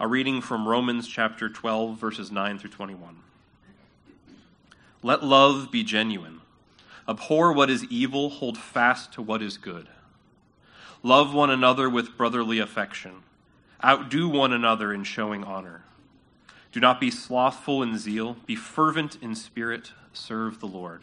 A reading from Romans chapter 12, verses 9 through 21. Let love be genuine. Abhor what is evil, hold fast to what is good. Love one another with brotherly affection. Outdo one another in showing honor. Do not be slothful in zeal, be fervent in spirit, serve the Lord.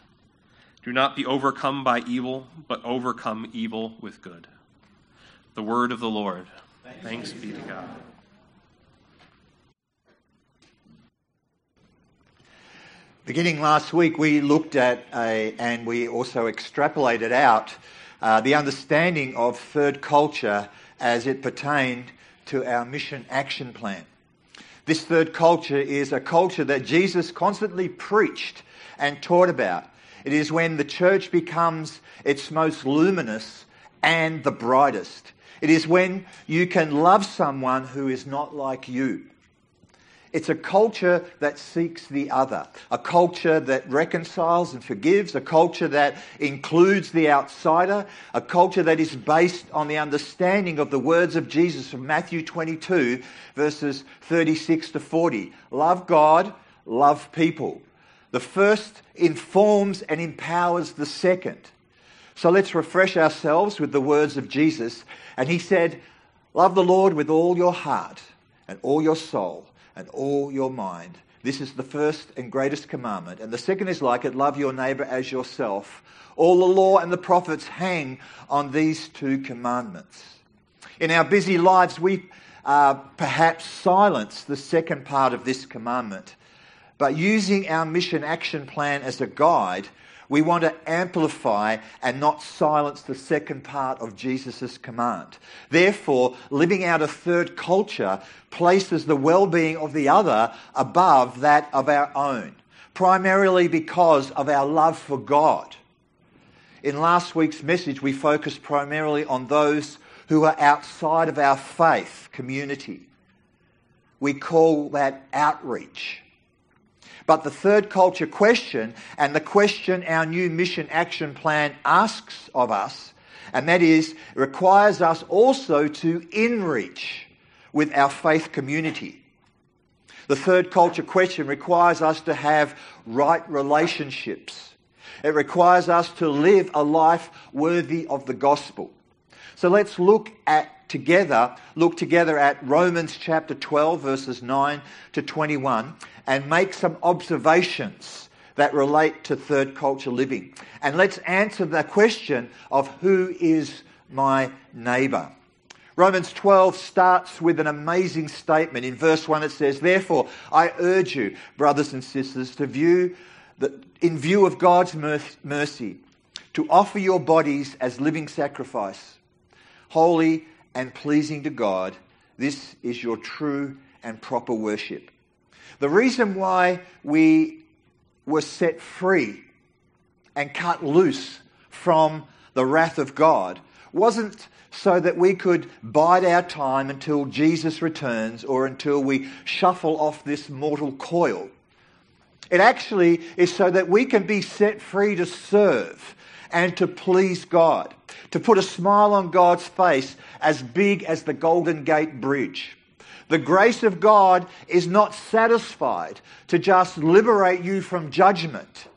Do not be overcome by evil, but overcome evil with good. The word of the Lord. Thanks, Thanks be to God. Beginning last week, we looked at a, and we also extrapolated out uh, the understanding of third culture as it pertained to our mission action plan. This third culture is a culture that Jesus constantly preached and taught about. It is when the church becomes its most luminous and the brightest. It is when you can love someone who is not like you. It's a culture that seeks the other, a culture that reconciles and forgives, a culture that includes the outsider, a culture that is based on the understanding of the words of Jesus from Matthew 22, verses 36 to 40. Love God, love people. The first informs and empowers the second. So let's refresh ourselves with the words of Jesus. And he said, Love the Lord with all your heart and all your soul and all your mind. This is the first and greatest commandment. And the second is like it love your neighbor as yourself. All the law and the prophets hang on these two commandments. In our busy lives, we uh, perhaps silence the second part of this commandment. But using our mission action plan as a guide, we want to amplify and not silence the second part of Jesus' command. Therefore, living out a third culture places the well being of the other above that of our own, primarily because of our love for God. In last week's message, we focused primarily on those who are outside of our faith community. We call that outreach. But the third culture question, and the question our new mission action plan asks of us, and that is, requires us also to inreach with our faith community. The third culture question requires us to have right relationships. It requires us to live a life worthy of the gospel. So let's look at together, look together at Romans chapter 12 verses 9 to 21 and make some observations that relate to third culture living. And let's answer the question of who is my neighbour. Romans 12 starts with an amazing statement. In verse 1 it says, Therefore, I urge you, brothers and sisters, to view the, in view of God's mercy, to offer your bodies as living sacrifice, holy and pleasing to God. This is your true and proper worship. The reason why we were set free and cut loose from the wrath of God wasn't so that we could bide our time until Jesus returns or until we shuffle off this mortal coil. It actually is so that we can be set free to serve and to please God, to put a smile on God's face as big as the Golden Gate Bridge. The grace of God is not satisfied to just liberate you from judgment.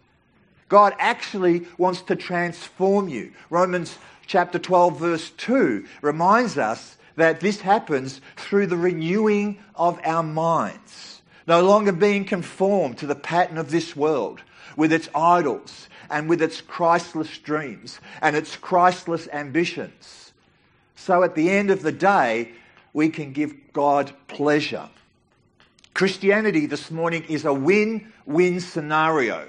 God actually wants to transform you. Romans chapter 12, verse 2 reminds us that this happens through the renewing of our minds. No longer being conformed to the pattern of this world with its idols and with its Christless dreams and its Christless ambitions. So at the end of the day, we can give God pleasure. Christianity this morning is a win win scenario.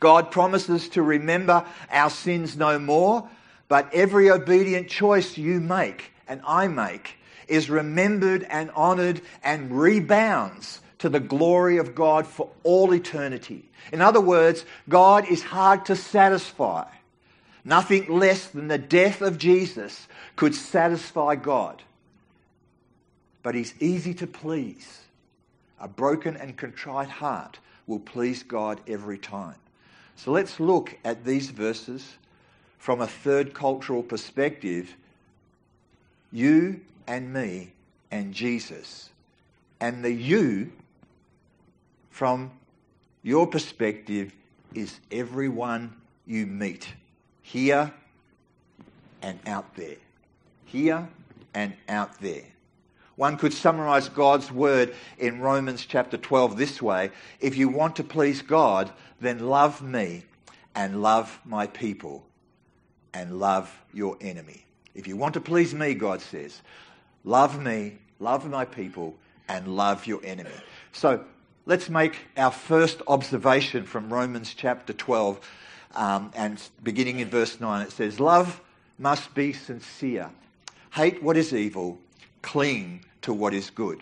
God promises to remember our sins no more, but every obedient choice you make and I make is remembered and honoured and rebounds to the glory of God for all eternity. In other words, God is hard to satisfy. Nothing less than the death of Jesus could satisfy God. But he's easy to please. A broken and contrite heart will please God every time. So let's look at these verses from a third cultural perspective. You and me and Jesus. And the you, from your perspective, is everyone you meet here and out there. Here and out there. One could summarize God's word in Romans chapter 12 this way If you want to please God, then love me and love my people and love your enemy. If you want to please me, God says, love me, love my people, and love your enemy. So let's make our first observation from Romans chapter 12 um, and beginning in verse 9. It says, Love must be sincere. Hate what is evil cling to what is good.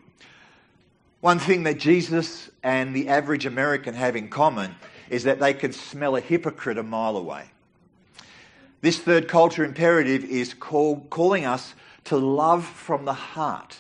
One thing that Jesus and the average American have in common is that they can smell a hypocrite a mile away. This third culture imperative is call, calling us to love from the heart.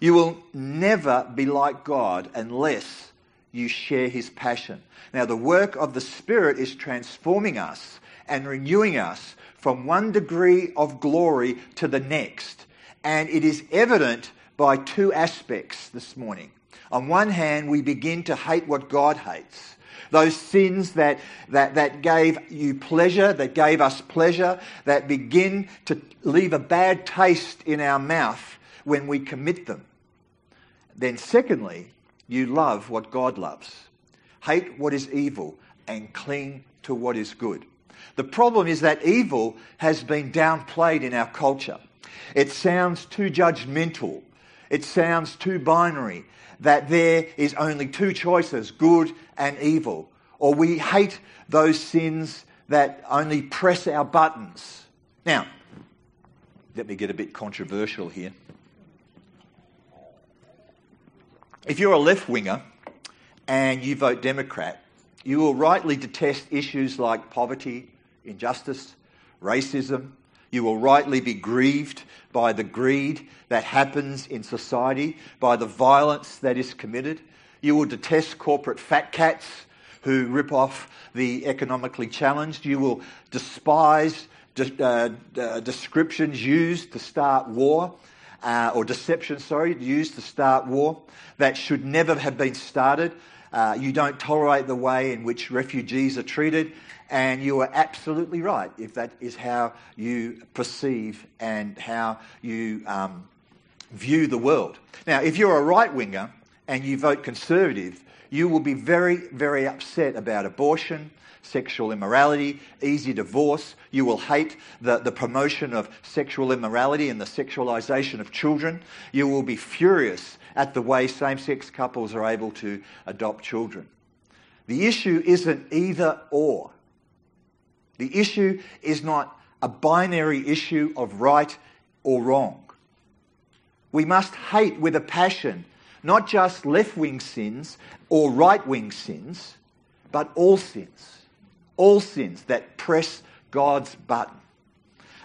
You will never be like God unless you share his passion. Now, the work of the Spirit is transforming us and renewing us from one degree of glory to the next. And it is evident by two aspects this morning. On one hand, we begin to hate what God hates. Those sins that, that, that gave you pleasure, that gave us pleasure, that begin to leave a bad taste in our mouth when we commit them. Then, secondly, you love what God loves. Hate what is evil and cling to what is good. The problem is that evil has been downplayed in our culture. It sounds too judgmental. It sounds too binary that there is only two choices, good and evil. Or we hate those sins that only press our buttons. Now, let me get a bit controversial here. If you're a left winger and you vote Democrat, you will rightly detest issues like poverty, injustice, racism, you will rightly be grieved by the greed that happens in society, by the violence that is committed. You will detest corporate fat cats who rip off the economically challenged. You will despise de- uh, uh, descriptions used to start war. Uh, or deception, sorry, used to start war that should never have been started. Uh, you don't tolerate the way in which refugees are treated, and you are absolutely right if that is how you perceive and how you um, view the world. Now, if you're a right winger and you vote conservative, you will be very, very upset about abortion, sexual immorality, easy divorce. You will hate the, the promotion of sexual immorality and the sexualization of children. You will be furious at the way same sex couples are able to adopt children. The issue isn't either or. The issue is not a binary issue of right or wrong. We must hate with a passion not just left wing sins or right wing sins, but all sins. All sins that press God's button.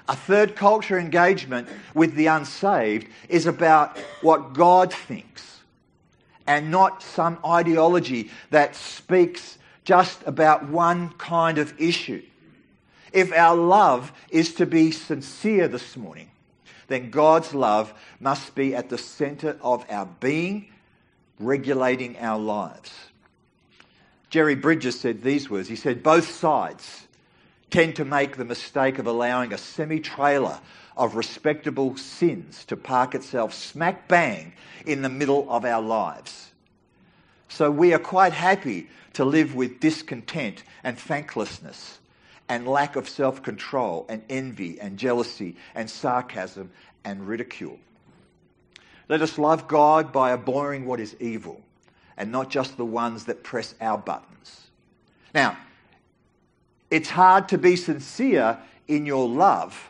A third culture engagement with the unsaved is about what God thinks and not some ideology that speaks just about one kind of issue. If our love is to be sincere this morning, then God's love must be at the center of our being, regulating our lives. Jerry Bridges said these words. He said, Both sides tend to make the mistake of allowing a semi trailer of respectable sins to park itself smack bang in the middle of our lives. So we are quite happy to live with discontent and thanklessness and lack of self control and envy and jealousy and sarcasm and ridicule. Let us love God by abhorring what is evil and not just the ones that press our buttons. Now, it's hard to be sincere in your love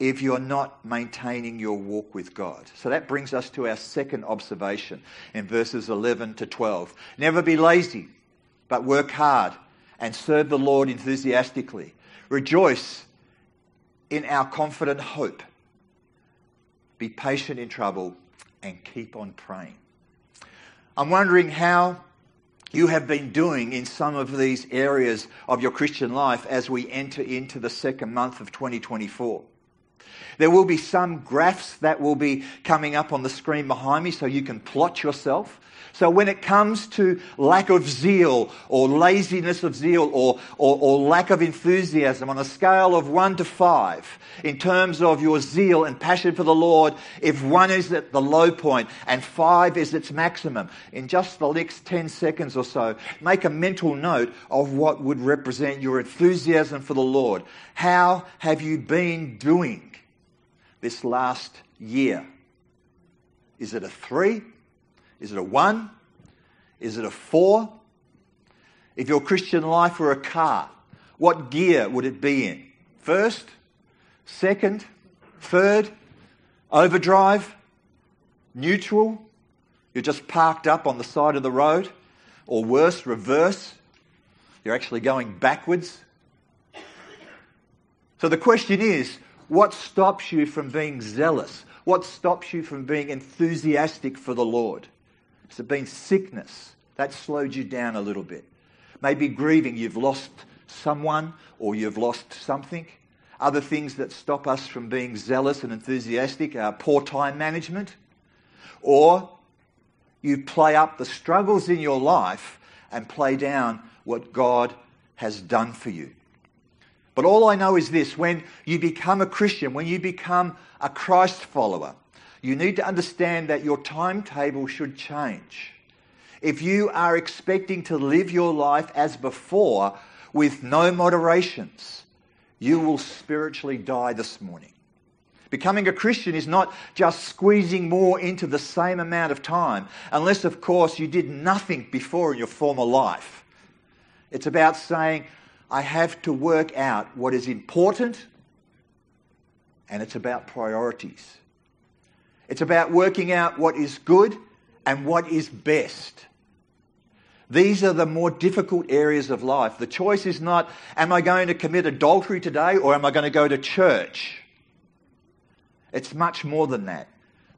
if you're not maintaining your walk with God. So that brings us to our second observation in verses 11 to 12. Never be lazy, but work hard and serve the Lord enthusiastically. Rejoice in our confident hope. Be patient in trouble and keep on praying. I'm wondering how you have been doing in some of these areas of your Christian life as we enter into the second month of 2024. There will be some graphs that will be coming up on the screen behind me so you can plot yourself. So when it comes to lack of zeal or laziness of zeal or, or, or, lack of enthusiasm on a scale of one to five, in terms of your zeal and passion for the Lord, if one is at the low point and five is its maximum, in just the next 10 seconds or so, make a mental note of what would represent your enthusiasm for the Lord. How have you been doing? this last year? Is it a three? Is it a one? Is it a four? If your Christian life were a car, what gear would it be in? First? Second? Third? Overdrive? Neutral? You're just parked up on the side of the road? Or worse, reverse? You're actually going backwards? So the question is what stops you from being zealous? What stops you from being enthusiastic for the Lord? Has it been sickness? That slowed you down a little bit. Maybe grieving, you've lost someone or you've lost something. Other things that stop us from being zealous and enthusiastic are poor time management. Or you play up the struggles in your life and play down what God has done for you. But all I know is this when you become a Christian, when you become a Christ follower, you need to understand that your timetable should change. If you are expecting to live your life as before with no moderations, you will spiritually die this morning. Becoming a Christian is not just squeezing more into the same amount of time, unless, of course, you did nothing before in your former life. It's about saying, I have to work out what is important, and it's about priorities. It's about working out what is good and what is best. These are the more difficult areas of life. The choice is not, am I going to commit adultery today or am I going to go to church? It's much more than that.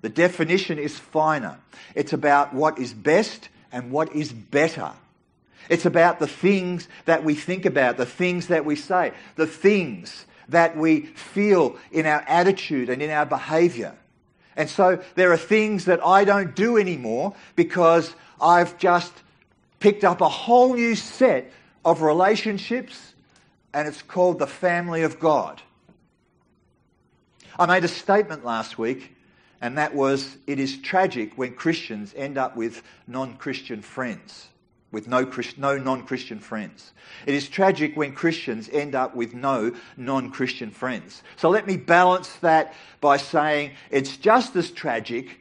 The definition is finer. It's about what is best and what is better. It's about the things that we think about, the things that we say, the things that we feel in our attitude and in our behavior. And so there are things that I don't do anymore because I've just picked up a whole new set of relationships and it's called the family of God. I made a statement last week and that was it is tragic when Christians end up with non Christian friends with no, no non Christian friends. It is tragic when Christians end up with no non Christian friends. So let me balance that by saying it's just as tragic.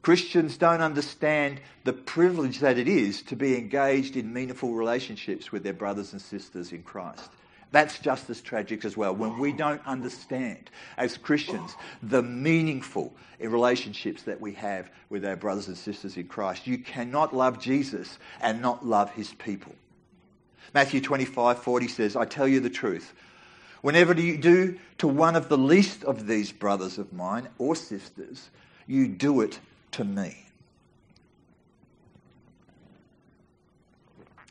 Christians don't understand the privilege that it is to be engaged in meaningful relationships with their brothers and sisters in Christ. That's just as tragic as well. When we don't understand, as Christians, the meaningful relationships that we have with our brothers and sisters in Christ, you cannot love Jesus and not love his people. Matthew 25 40 says, I tell you the truth. Whenever you do to one of the least of these brothers of mine or sisters, you do it to me.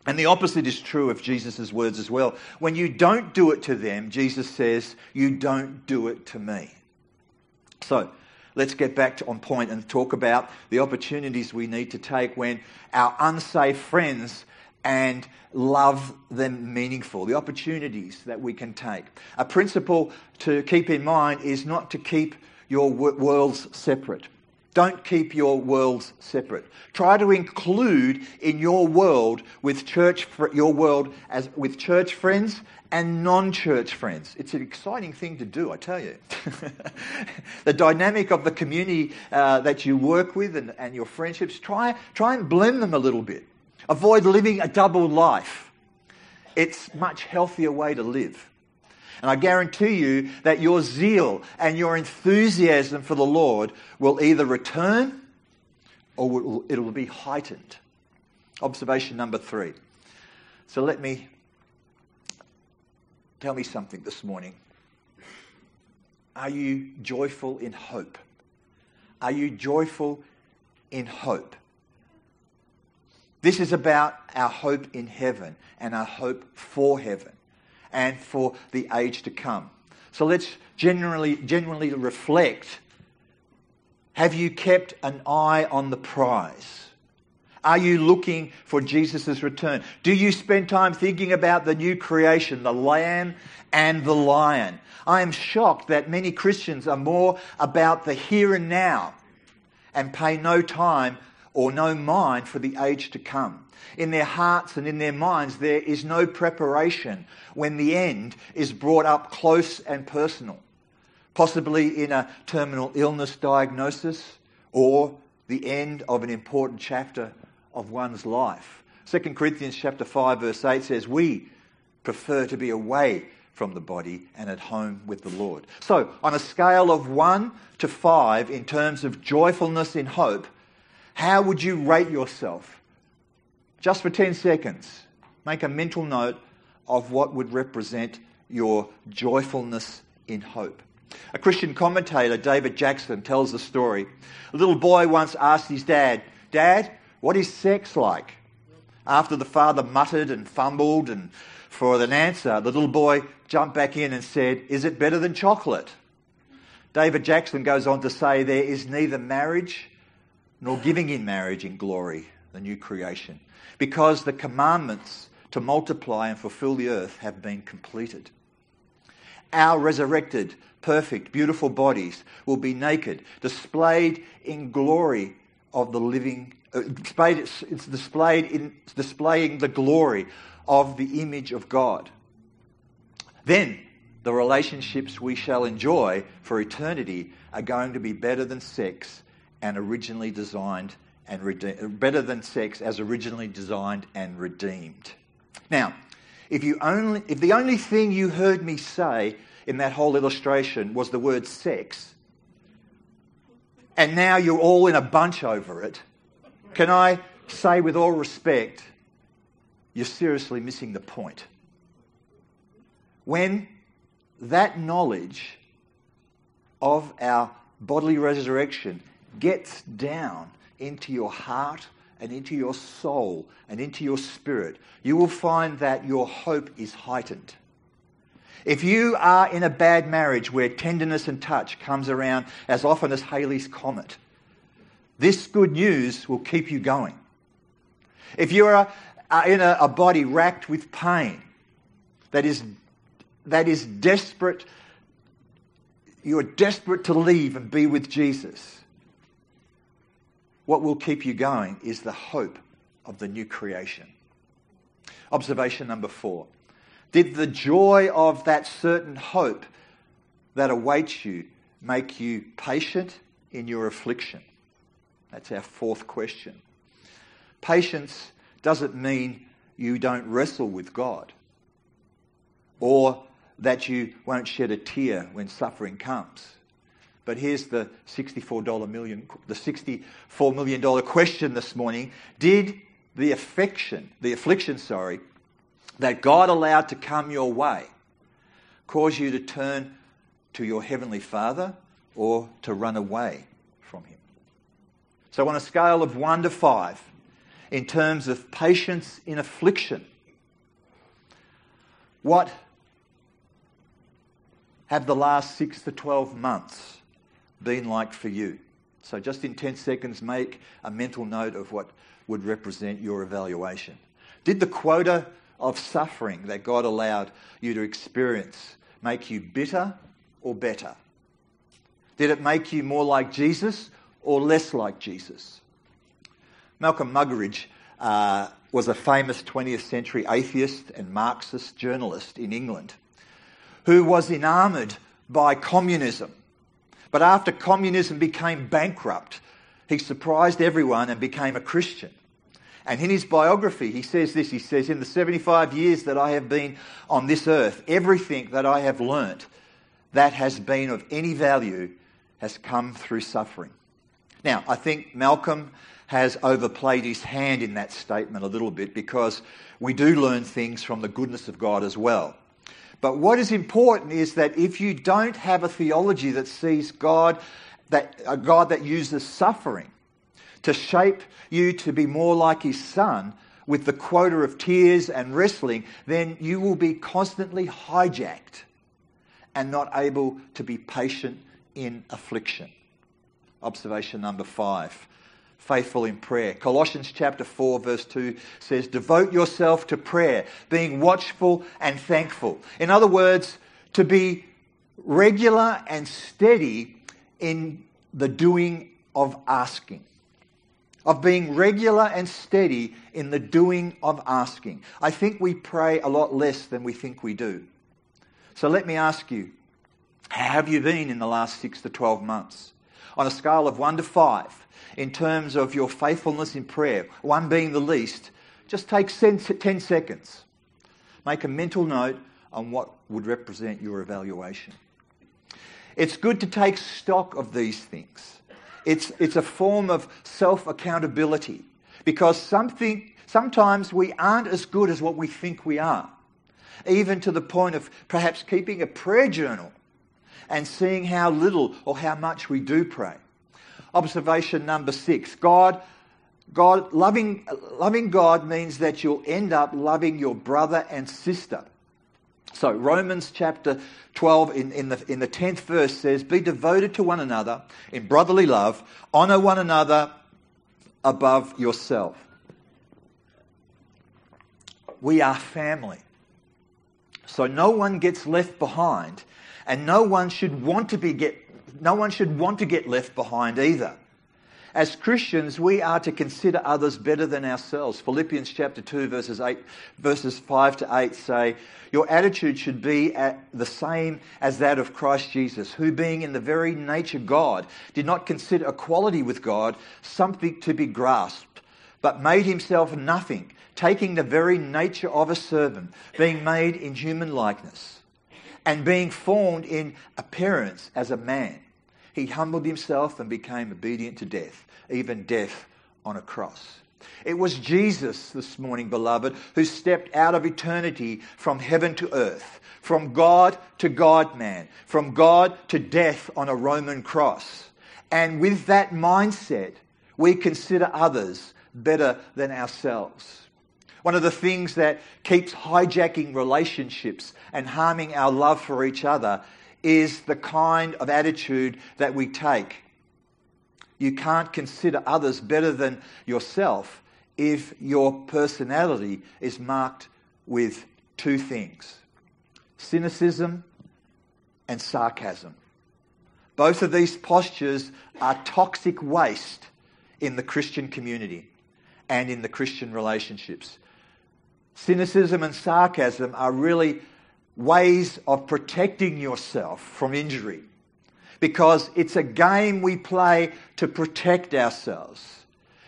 And the opposite is true of Jesus' words as well. When you don't do it to them, Jesus says, you don't do it to me. So let's get back to on point and talk about the opportunities we need to take when our unsafe friends and love them meaningful, the opportunities that we can take. A principle to keep in mind is not to keep your worlds separate. Don't keep your worlds separate. Try to include in your world with church your world as with church friends and non-church friends. It's an exciting thing to do, I tell you. the dynamic of the community uh, that you work with and, and your friendships, try try and blend them a little bit. Avoid living a double life. It's much healthier way to live. And I guarantee you that your zeal and your enthusiasm for the Lord will either return or it will be heightened. Observation number three. So let me tell me something this morning. Are you joyful in hope? Are you joyful in hope? This is about our hope in heaven and our hope for heaven and for the age to come. So let's generally, genuinely reflect. Have you kept an eye on the prize? Are you looking for Jesus' return? Do you spend time thinking about the new creation, the lamb and the lion? I am shocked that many Christians are more about the here and now and pay no time or no mind for the age to come. In their hearts and in their minds, there is no preparation when the end is brought up close and personal, possibly in a terminal illness diagnosis or the end of an important chapter of one's life. 2 Corinthians chapter 5 verse 8 says, "We prefer to be away from the body and at home with the Lord." So, on a scale of 1 to 5 in terms of joyfulness in hope, how would you rate yourself? Just for 10 seconds, make a mental note of what would represent your joyfulness in hope. A Christian commentator, David Jackson, tells the story. A little boy once asked his dad, Dad, what is sex like? After the father muttered and fumbled and for an answer, the little boy jumped back in and said, Is it better than chocolate? David Jackson goes on to say, There is neither marriage nor giving in marriage in glory, the new creation, because the commandments to multiply and fulfill the earth have been completed. Our resurrected, perfect, beautiful bodies will be naked, displayed in glory of the living, uh, displayed, it's displayed in displaying the glory of the image of God. Then the relationships we shall enjoy for eternity are going to be better than sex and originally designed and redeemed, better than sex as originally designed and redeemed. Now, if, you only, if the only thing you heard me say in that whole illustration was the word sex, and now you're all in a bunch over it, can I say with all respect, you're seriously missing the point. When that knowledge of our bodily resurrection gets down into your heart and into your soul and into your spirit, you will find that your hope is heightened. If you are in a bad marriage where tenderness and touch comes around as often as Halley's Comet, this good news will keep you going. If you are in a, a body racked with pain that is, that is desperate, you are desperate to leave and be with Jesus what will keep you going is the hope of the new creation. Observation number four. Did the joy of that certain hope that awaits you make you patient in your affliction? That's our fourth question. Patience doesn't mean you don't wrestle with God or that you won't shed a tear when suffering comes. But here's the $64 million, the $64 million question this morning. Did the affection, the affliction, sorry, that God allowed to come your way cause you to turn to your Heavenly Father or to run away from Him? So, on a scale of 1 to 5, in terms of patience in affliction, what have the last 6 to 12 months been like for you? So, just in 10 seconds, make a mental note of what would represent your evaluation. Did the quota of suffering that God allowed you to experience make you bitter or better? Did it make you more like Jesus or less like Jesus? Malcolm Muggeridge uh, was a famous 20th century atheist and Marxist journalist in England who was enamoured by communism. But after communism became bankrupt, he surprised everyone and became a Christian. And in his biography, he says this he says, In the 75 years that I have been on this earth, everything that I have learnt that has been of any value has come through suffering. Now, I think Malcolm has overplayed his hand in that statement a little bit because we do learn things from the goodness of God as well. But what is important is that if you don't have a theology that sees God, that a God that uses suffering to shape you to be more like his son with the quota of tears and wrestling, then you will be constantly hijacked and not able to be patient in affliction. Observation number five faithful in prayer. Colossians chapter 4 verse 2 says, Devote yourself to prayer, being watchful and thankful. In other words, to be regular and steady in the doing of asking. Of being regular and steady in the doing of asking. I think we pray a lot less than we think we do. So let me ask you, how have you been in the last six to 12 months? On a scale of 1 to 5, in terms of your faithfulness in prayer, one being the least, just take 10 seconds. Make a mental note on what would represent your evaluation. It's good to take stock of these things. It's, it's a form of self accountability because something, sometimes we aren't as good as what we think we are, even to the point of perhaps keeping a prayer journal and seeing how little or how much we do pray. Observation number six God, God loving, loving God means that you'll end up loving your brother and sister. So Romans chapter 12 in, in, the, in the 10th verse says, Be devoted to one another in brotherly love, honour one another above yourself. We are family. So no one gets left behind, and no one should want to be get no one should want to get left behind either. As Christians, we are to consider others better than ourselves. Philippians chapter 2 verses 8 verses 5 to 8 say, "Your attitude should be at the same as that of Christ Jesus, who being in the very nature God, did not consider equality with God something to be grasped, but made himself nothing, taking the very nature of a servant, being made in human likeness, and being formed in appearance as a man." He humbled himself and became obedient to death, even death on a cross. It was Jesus this morning, beloved, who stepped out of eternity from heaven to earth, from God to God man, from God to death on a Roman cross. And with that mindset, we consider others better than ourselves. One of the things that keeps hijacking relationships and harming our love for each other is the kind of attitude that we take. You can't consider others better than yourself if your personality is marked with two things cynicism and sarcasm. Both of these postures are toxic waste in the Christian community and in the Christian relationships. Cynicism and sarcasm are really ways of protecting yourself from injury because it's a game we play to protect ourselves.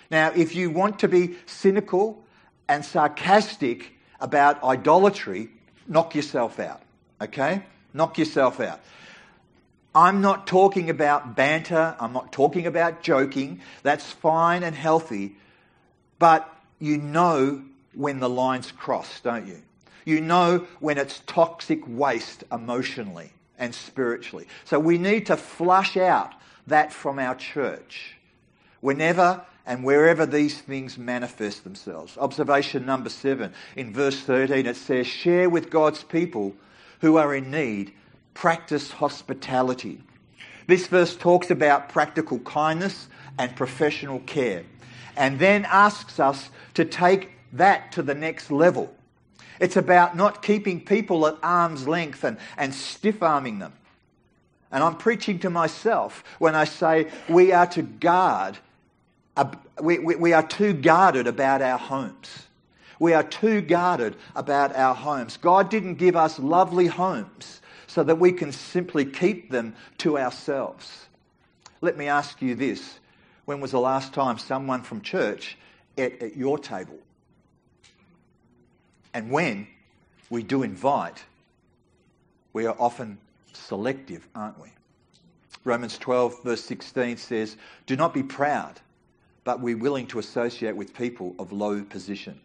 Now, if you want to be cynical and sarcastic about idolatry, knock yourself out, okay? Knock yourself out. I'm not talking about banter, I'm not talking about joking. That's fine and healthy, but you know when the line's cross, don't you? You know when it's toxic waste emotionally and spiritually. So we need to flush out that from our church whenever and wherever these things manifest themselves. Observation number seven in verse 13 it says, Share with God's people who are in need, practice hospitality. This verse talks about practical kindness and professional care and then asks us to take that to the next level. It's about not keeping people at arm's length and, and stiff arming them. And I'm preaching to myself when I say we are to guard, we, we, we are too guarded about our homes. We are too guarded about our homes. God didn't give us lovely homes so that we can simply keep them to ourselves. Let me ask you this when was the last time someone from church ate at your table? And when we do invite, we are often selective, aren't we? Romans 12, verse 16 says, Do not be proud, but be willing to associate with people of low position.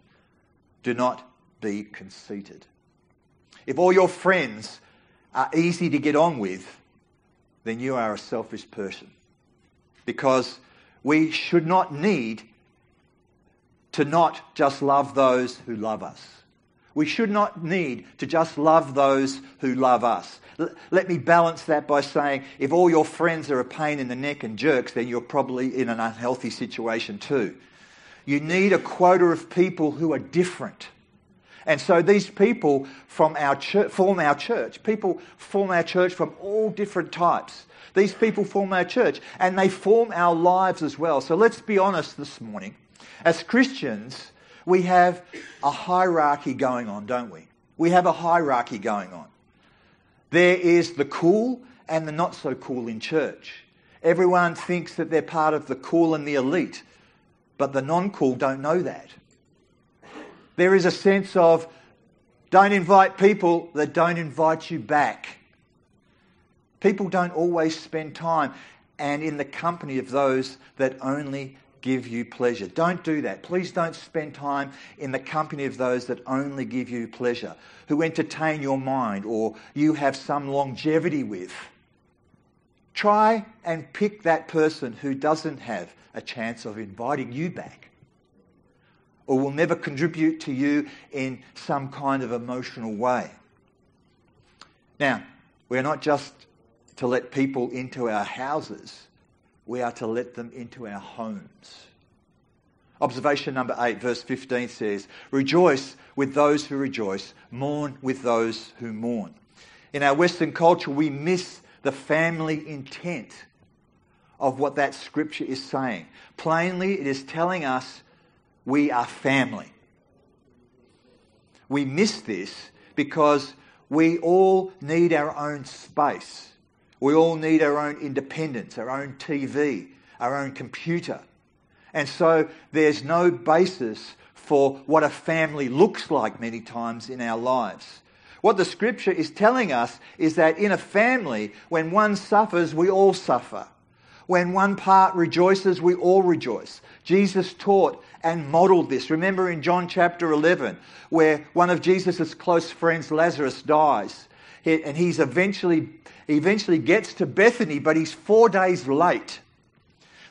Do not be conceited. If all your friends are easy to get on with, then you are a selfish person. Because we should not need to not just love those who love us. We should not need to just love those who love us. Let me balance that by saying if all your friends are a pain in the neck and jerks, then you're probably in an unhealthy situation too. You need a quota of people who are different. And so these people from our form our church. People form our church from all different types. These people form our church and they form our lives as well. So let's be honest this morning. As Christians, we have a hierarchy going on, don't we? We have a hierarchy going on. There is the cool and the not so cool in church. Everyone thinks that they're part of the cool and the elite, but the non cool don't know that. There is a sense of don't invite people that don't invite you back. People don't always spend time and in the company of those that only give you pleasure. Don't do that. Please don't spend time in the company of those that only give you pleasure, who entertain your mind or you have some longevity with. Try and pick that person who doesn't have a chance of inviting you back or will never contribute to you in some kind of emotional way. Now, we're not just to let people into our houses, we are to let them into our homes. Observation number 8, verse 15 says, Rejoice with those who rejoice, mourn with those who mourn. In our Western culture, we miss the family intent of what that scripture is saying. Plainly, it is telling us we are family. We miss this because we all need our own space. We all need our own independence, our own TV, our own computer. And so there's no basis for what a family looks like many times in our lives. What the scripture is telling us is that in a family, when one suffers, we all suffer. When one part rejoices, we all rejoice. Jesus taught and modeled this. Remember in John chapter 11, where one of Jesus' close friends, Lazarus, dies. And he's eventually, eventually gets to Bethany, but he's four days late.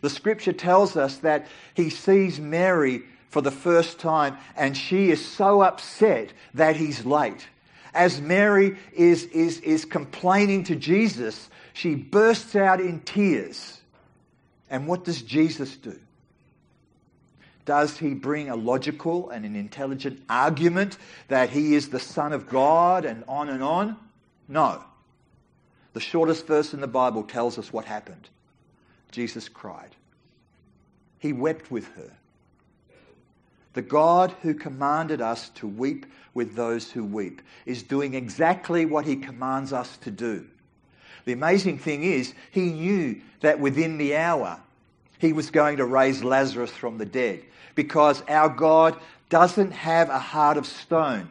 The scripture tells us that he sees Mary for the first time, and she is so upset that he's late. As Mary is, is, is complaining to Jesus, she bursts out in tears. And what does Jesus do? Does he bring a logical and an intelligent argument that he is the Son of God and on and on? No. The shortest verse in the Bible tells us what happened. Jesus cried. He wept with her. The God who commanded us to weep with those who weep is doing exactly what he commands us to do. The amazing thing is, he knew that within the hour he was going to raise Lazarus from the dead because our God doesn't have a heart of stone.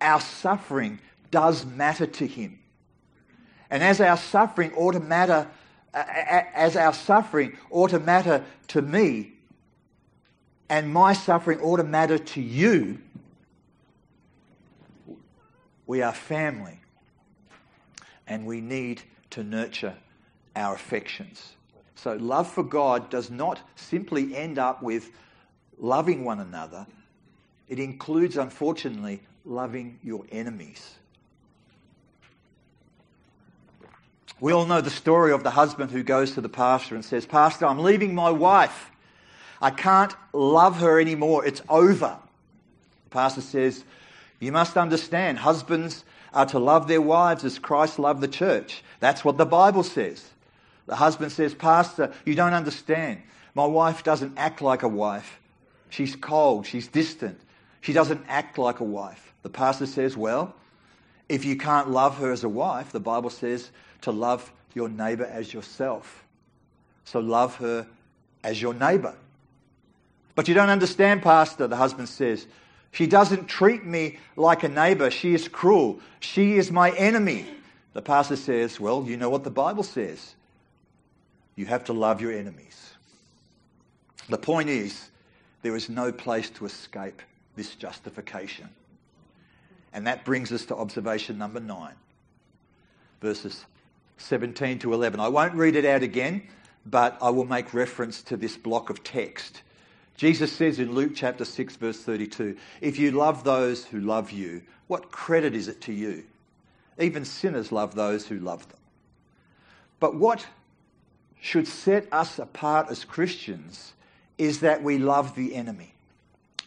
Our suffering does matter to him. And as our suffering ought to matter, as our suffering ought to matter to me, and my suffering ought to matter to you, we are family. And we need to nurture our affections. So, love for God does not simply end up with loving one another, it includes, unfortunately, loving your enemies. We all know the story of the husband who goes to the pastor and says, Pastor, I'm leaving my wife. I can't love her anymore. It's over. The pastor says, You must understand, husbands are to love their wives as Christ loved the church. That's what the Bible says. The husband says, Pastor, you don't understand. My wife doesn't act like a wife. She's cold, she's distant. She doesn't act like a wife. The pastor says, Well, if you can't love her as a wife, the Bible says to love your neighbour as yourself. So love her as your neighbour. But you don't understand, Pastor, the husband says. She doesn't treat me like a neighbour. She is cruel. She is my enemy. The pastor says, Well, you know what the Bible says. You have to love your enemies. The point is, there is no place to escape this justification. And that brings us to observation number nine, verses 17 to 11. I won't read it out again, but I will make reference to this block of text. Jesus says in Luke chapter 6, verse 32, If you love those who love you, what credit is it to you? Even sinners love those who love them. But what should set us apart as Christians is that we love the enemy.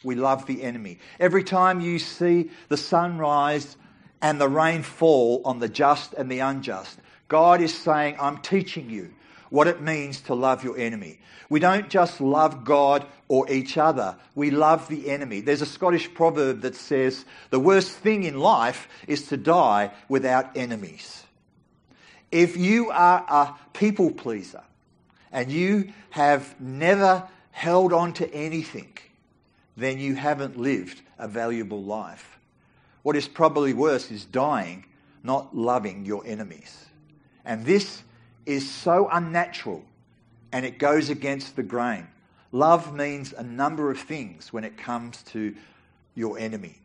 We love the enemy. Every time you see the sun rise and the rain fall on the just and the unjust, God is saying, I'm teaching you what it means to love your enemy. We don't just love God or each other, we love the enemy. There's a Scottish proverb that says, The worst thing in life is to die without enemies. If you are a people pleaser and you have never held on to anything, then you haven't lived a valuable life. What is probably worse is dying, not loving your enemies. And this is so unnatural and it goes against the grain. Love means a number of things when it comes to your enemy.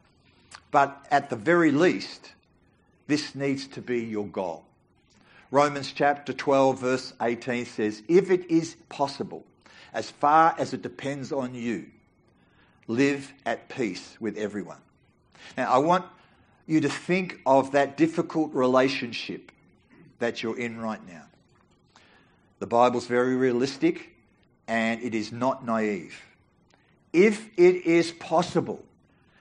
But at the very least, this needs to be your goal. Romans chapter 12, verse 18 says, If it is possible, as far as it depends on you, live at peace with everyone. Now, I want you to think of that difficult relationship that you're in right now. The Bible's very realistic and it is not naive. If it is possible,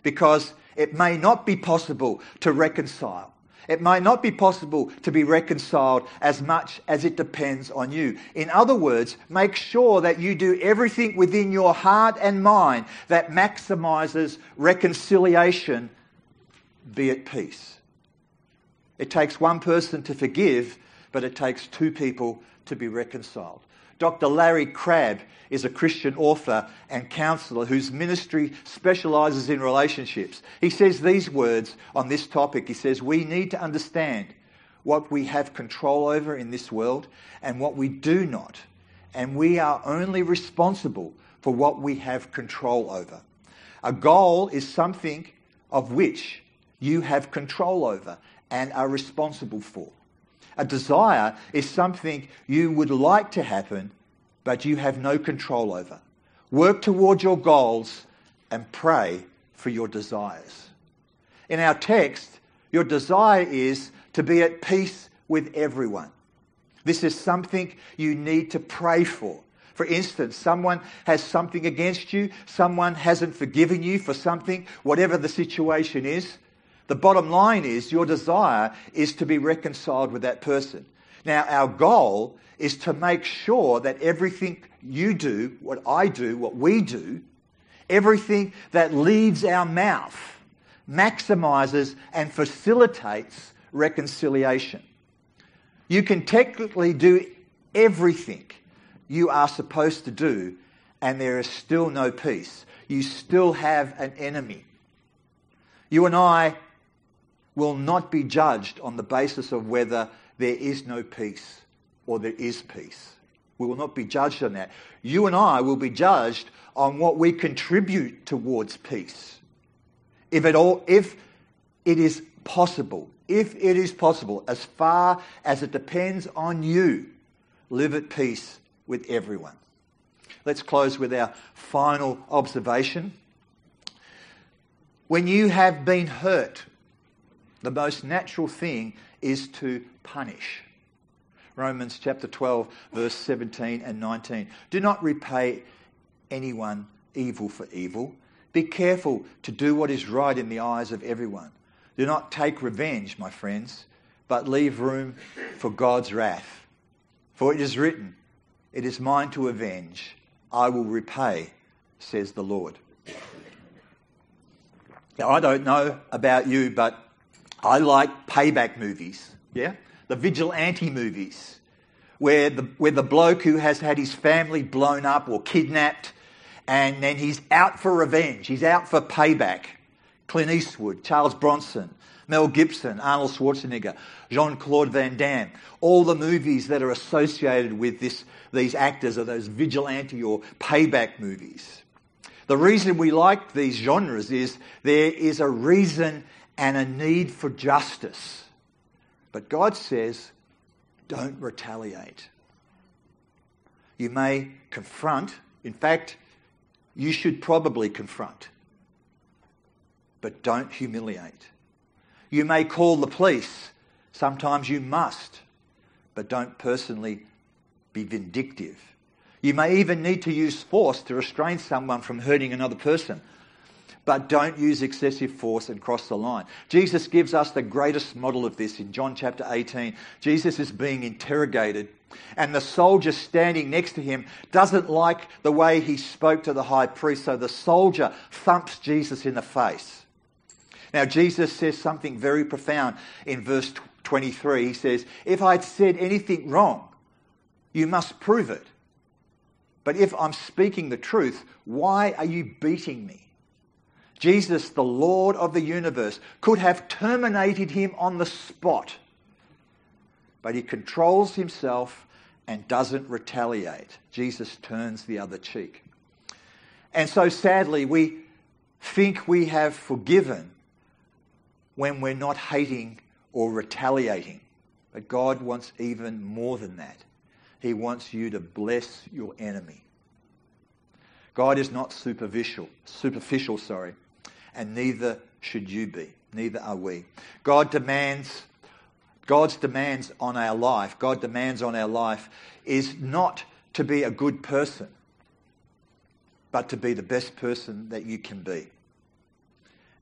because it may not be possible to reconcile, it may not be possible to be reconciled as much as it depends on you. In other words, make sure that you do everything within your heart and mind that maximizes reconciliation, be at peace. It takes one person to forgive, but it takes two people to be reconciled. Dr. Larry Crabb is a Christian author and counselor whose ministry specializes in relationships. He says these words on this topic. He says, We need to understand what we have control over in this world and what we do not. And we are only responsible for what we have control over. A goal is something of which you have control over and are responsible for. A desire is something you would like to happen, but you have no control over. Work towards your goals and pray for your desires. In our text, your desire is to be at peace with everyone. This is something you need to pray for. For instance, someone has something against you, someone hasn't forgiven you for something, whatever the situation is. The bottom line is your desire is to be reconciled with that person. Now, our goal is to make sure that everything you do, what I do, what we do, everything that leaves our mouth maximizes and facilitates reconciliation. You can technically do everything you are supposed to do, and there is still no peace. You still have an enemy. You and I will not be judged on the basis of whether there is no peace or there is peace. We will not be judged on that. You and I will be judged on what we contribute towards peace. If it all, if it is possible, if it is possible, as far as it depends on you, live at peace with everyone. Let's close with our final observation. When you have been hurt the most natural thing is to punish. Romans chapter 12, verse 17 and 19. Do not repay anyone evil for evil. Be careful to do what is right in the eyes of everyone. Do not take revenge, my friends, but leave room for God's wrath. For it is written, It is mine to avenge, I will repay, says the Lord. Now, I don't know about you, but I like payback movies, yeah? The vigilante movies, where the, where the bloke who has had his family blown up or kidnapped and then he's out for revenge, he's out for payback. Clint Eastwood, Charles Bronson, Mel Gibson, Arnold Schwarzenegger, Jean Claude Van Damme, all the movies that are associated with this, these actors are those vigilante or payback movies. The reason we like these genres is there is a reason and a need for justice. But God says, don't retaliate. You may confront, in fact, you should probably confront, but don't humiliate. You may call the police, sometimes you must, but don't personally be vindictive. You may even need to use force to restrain someone from hurting another person. But don't use excessive force and cross the line. Jesus gives us the greatest model of this in John chapter 18. Jesus is being interrogated, and the soldier standing next to him doesn't like the way he spoke to the high priest, so the soldier thumps Jesus in the face. Now, Jesus says something very profound in verse 23. He says, If I'd said anything wrong, you must prove it. But if I'm speaking the truth, why are you beating me? Jesus, the Lord of the universe, could have terminated him on the spot. But he controls himself and doesn't retaliate. Jesus turns the other cheek. And so sadly, we think we have forgiven when we're not hating or retaliating. But God wants even more than that. He wants you to bless your enemy. God is not superficial, superficial, sorry and neither should you be. Neither are we. God demands, God's demands on our life, God demands on our life is not to be a good person, but to be the best person that you can be.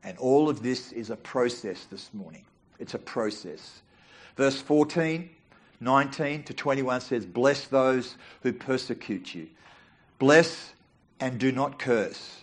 And all of this is a process this morning. It's a process. Verse 14, 19 to 21 says, Bless those who persecute you. Bless and do not curse.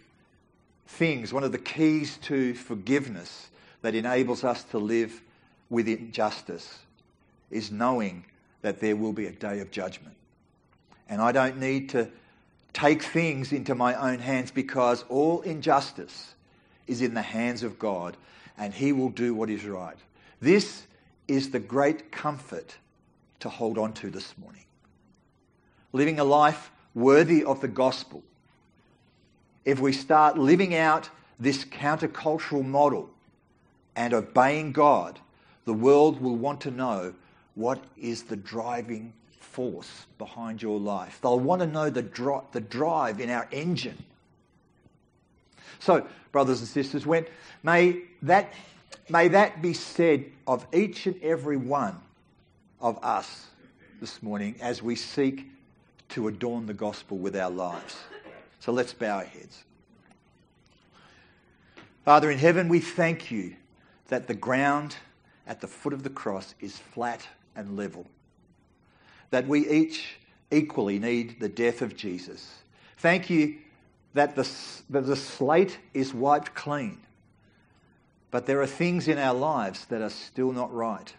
things, one of the keys to forgiveness that enables us to live within justice is knowing that there will be a day of judgment. And I don't need to take things into my own hands because all injustice is in the hands of God and He will do what is right. This is the great comfort to hold on to this morning. Living a life worthy of the gospel if we start living out this countercultural model and obeying God, the world will want to know what is the driving force behind your life. They'll want to know the, the drive in our engine. So, brothers and sisters, when, may, that, may that be said of each and every one of us this morning as we seek to adorn the gospel with our lives. So let's bow our heads. Father in heaven, we thank you that the ground at the foot of the cross is flat and level. That we each equally need the death of Jesus. Thank you that the, that the slate is wiped clean. But there are things in our lives that are still not right.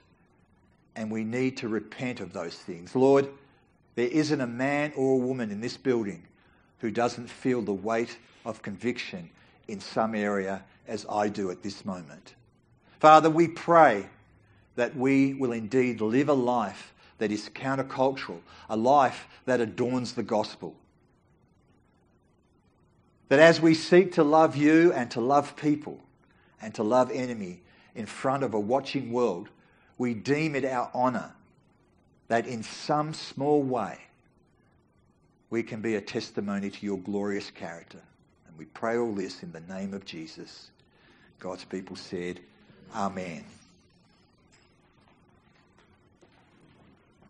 And we need to repent of those things. Lord, there isn't a man or a woman in this building who doesn't feel the weight of conviction in some area as I do at this moment. Father, we pray that we will indeed live a life that is countercultural, a life that adorns the gospel. That as we seek to love you and to love people and to love enemy in front of a watching world, we deem it our honour that in some small way we can be a testimony to your glorious character. And we pray all this in the name of Jesus. God's people said, Amen.